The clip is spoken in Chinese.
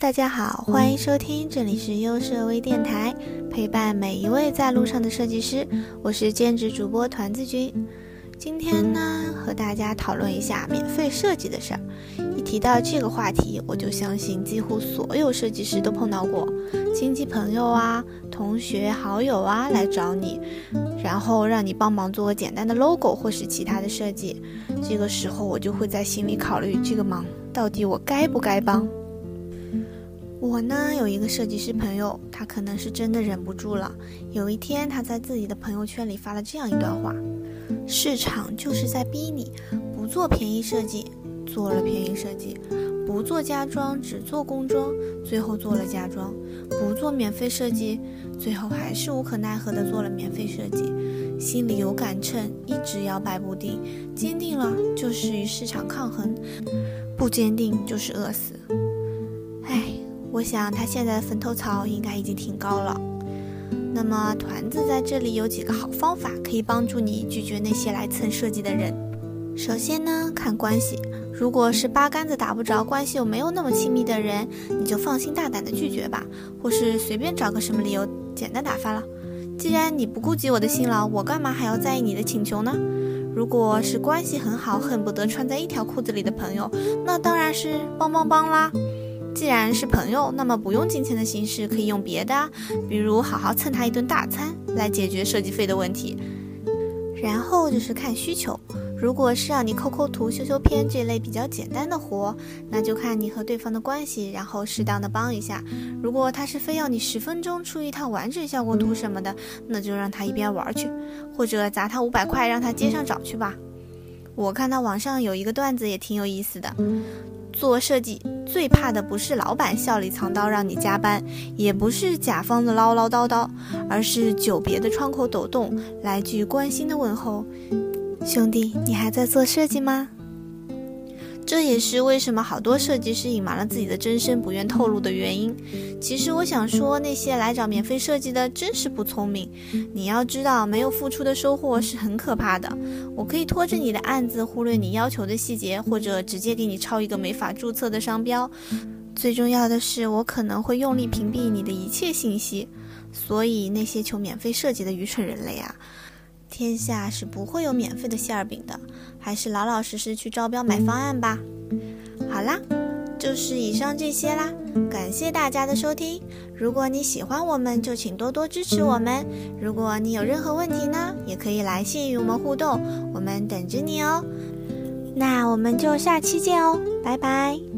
大家好，欢迎收听，这里是优设微电台，陪伴每一位在路上的设计师，我是兼职主播团子君。今天呢，和大家讨论一下免费设计的事儿。一提到这个话题，我就相信几乎所有设计师都碰到过，亲戚朋友啊、同学好友啊来找你，然后让你帮忙做简单的 logo 或是其他的设计。这个时候，我就会在心里考虑，这个忙到底我该不该帮？我呢有一个设计师朋友，他可能是真的忍不住了。有一天，他在自己的朋友圈里发了这样一段话：市场就是在逼你不做便宜设计，做了便宜设计；不做家装，只做工装，最后做了家装；不做免费设计，最后还是无可奈何的做了免费设计。心里有杆秤，一直摇摆不定，坚定了就是与市场抗衡，不坚定就是饿死。我想他现在的坟头草应该已经挺高了。那么团子在这里有几个好方法，可以帮助你拒绝那些来蹭设计的人。首先呢，看关系，如果是八竿子打不着，关系又没有那么亲密的人，你就放心大胆的拒绝吧，或是随便找个什么理由简单打发了。既然你不顾及我的辛劳，我干嘛还要在意你的请求呢？如果是关系很好，恨不得穿在一条裤子里的朋友，那当然是帮帮帮啦。既然是朋友，那么不用金钱的形式，可以用别的，比如好好蹭他一顿大餐来解决设计费的问题。然后就是看需求，如果是让你抠抠图、修修片这类比较简单的活，那就看你和对方的关系，然后适当的帮一下。如果他是非要你十分钟出一套完整效果图什么的，那就让他一边玩去，或者砸他五百块让他街上找去吧。我看到网上有一个段子也挺有意思的。做设计最怕的不是老板笑里藏刀让你加班，也不是甲方的唠唠叨叨，而是久别的窗口抖动来句关心的问候：“兄弟，你还在做设计吗？”这也是为什么好多设计师隐瞒了自己的真身，不愿透露的原因。其实我想说，那些来找免费设计的真是不聪明。你要知道，没有付出的收获是很可怕的。我可以拖着你的案子，忽略你要求的细节，或者直接给你抄一个没法注册的商标。最重要的是，我可能会用力屏蔽你的一切信息。所以，那些求免费设计的愚蠢人类啊！天下是不会有免费的馅儿饼的，还是老老实实去招标买方案吧。好啦，就是以上这些啦，感谢大家的收听。如果你喜欢我们，就请多多支持我们。如果你有任何问题呢，也可以来信与我们互动，我们等着你哦。那我们就下期见哦，拜拜。